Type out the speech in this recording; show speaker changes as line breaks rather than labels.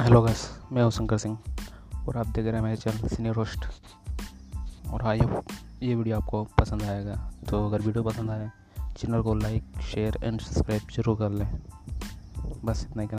Hello guys मैं हूँ शंकर सिंह और आप देख रहे हैं मेरे चैनल सीनियर होस्ट। और हाँ ये ये वीडियो आपको पसंद आएगा तो अगर वीडियो पसंद आए, चैनल को लाइक, शेयर एंड सब्सक्राइब ज़रूर कर लें। बस इतना ही।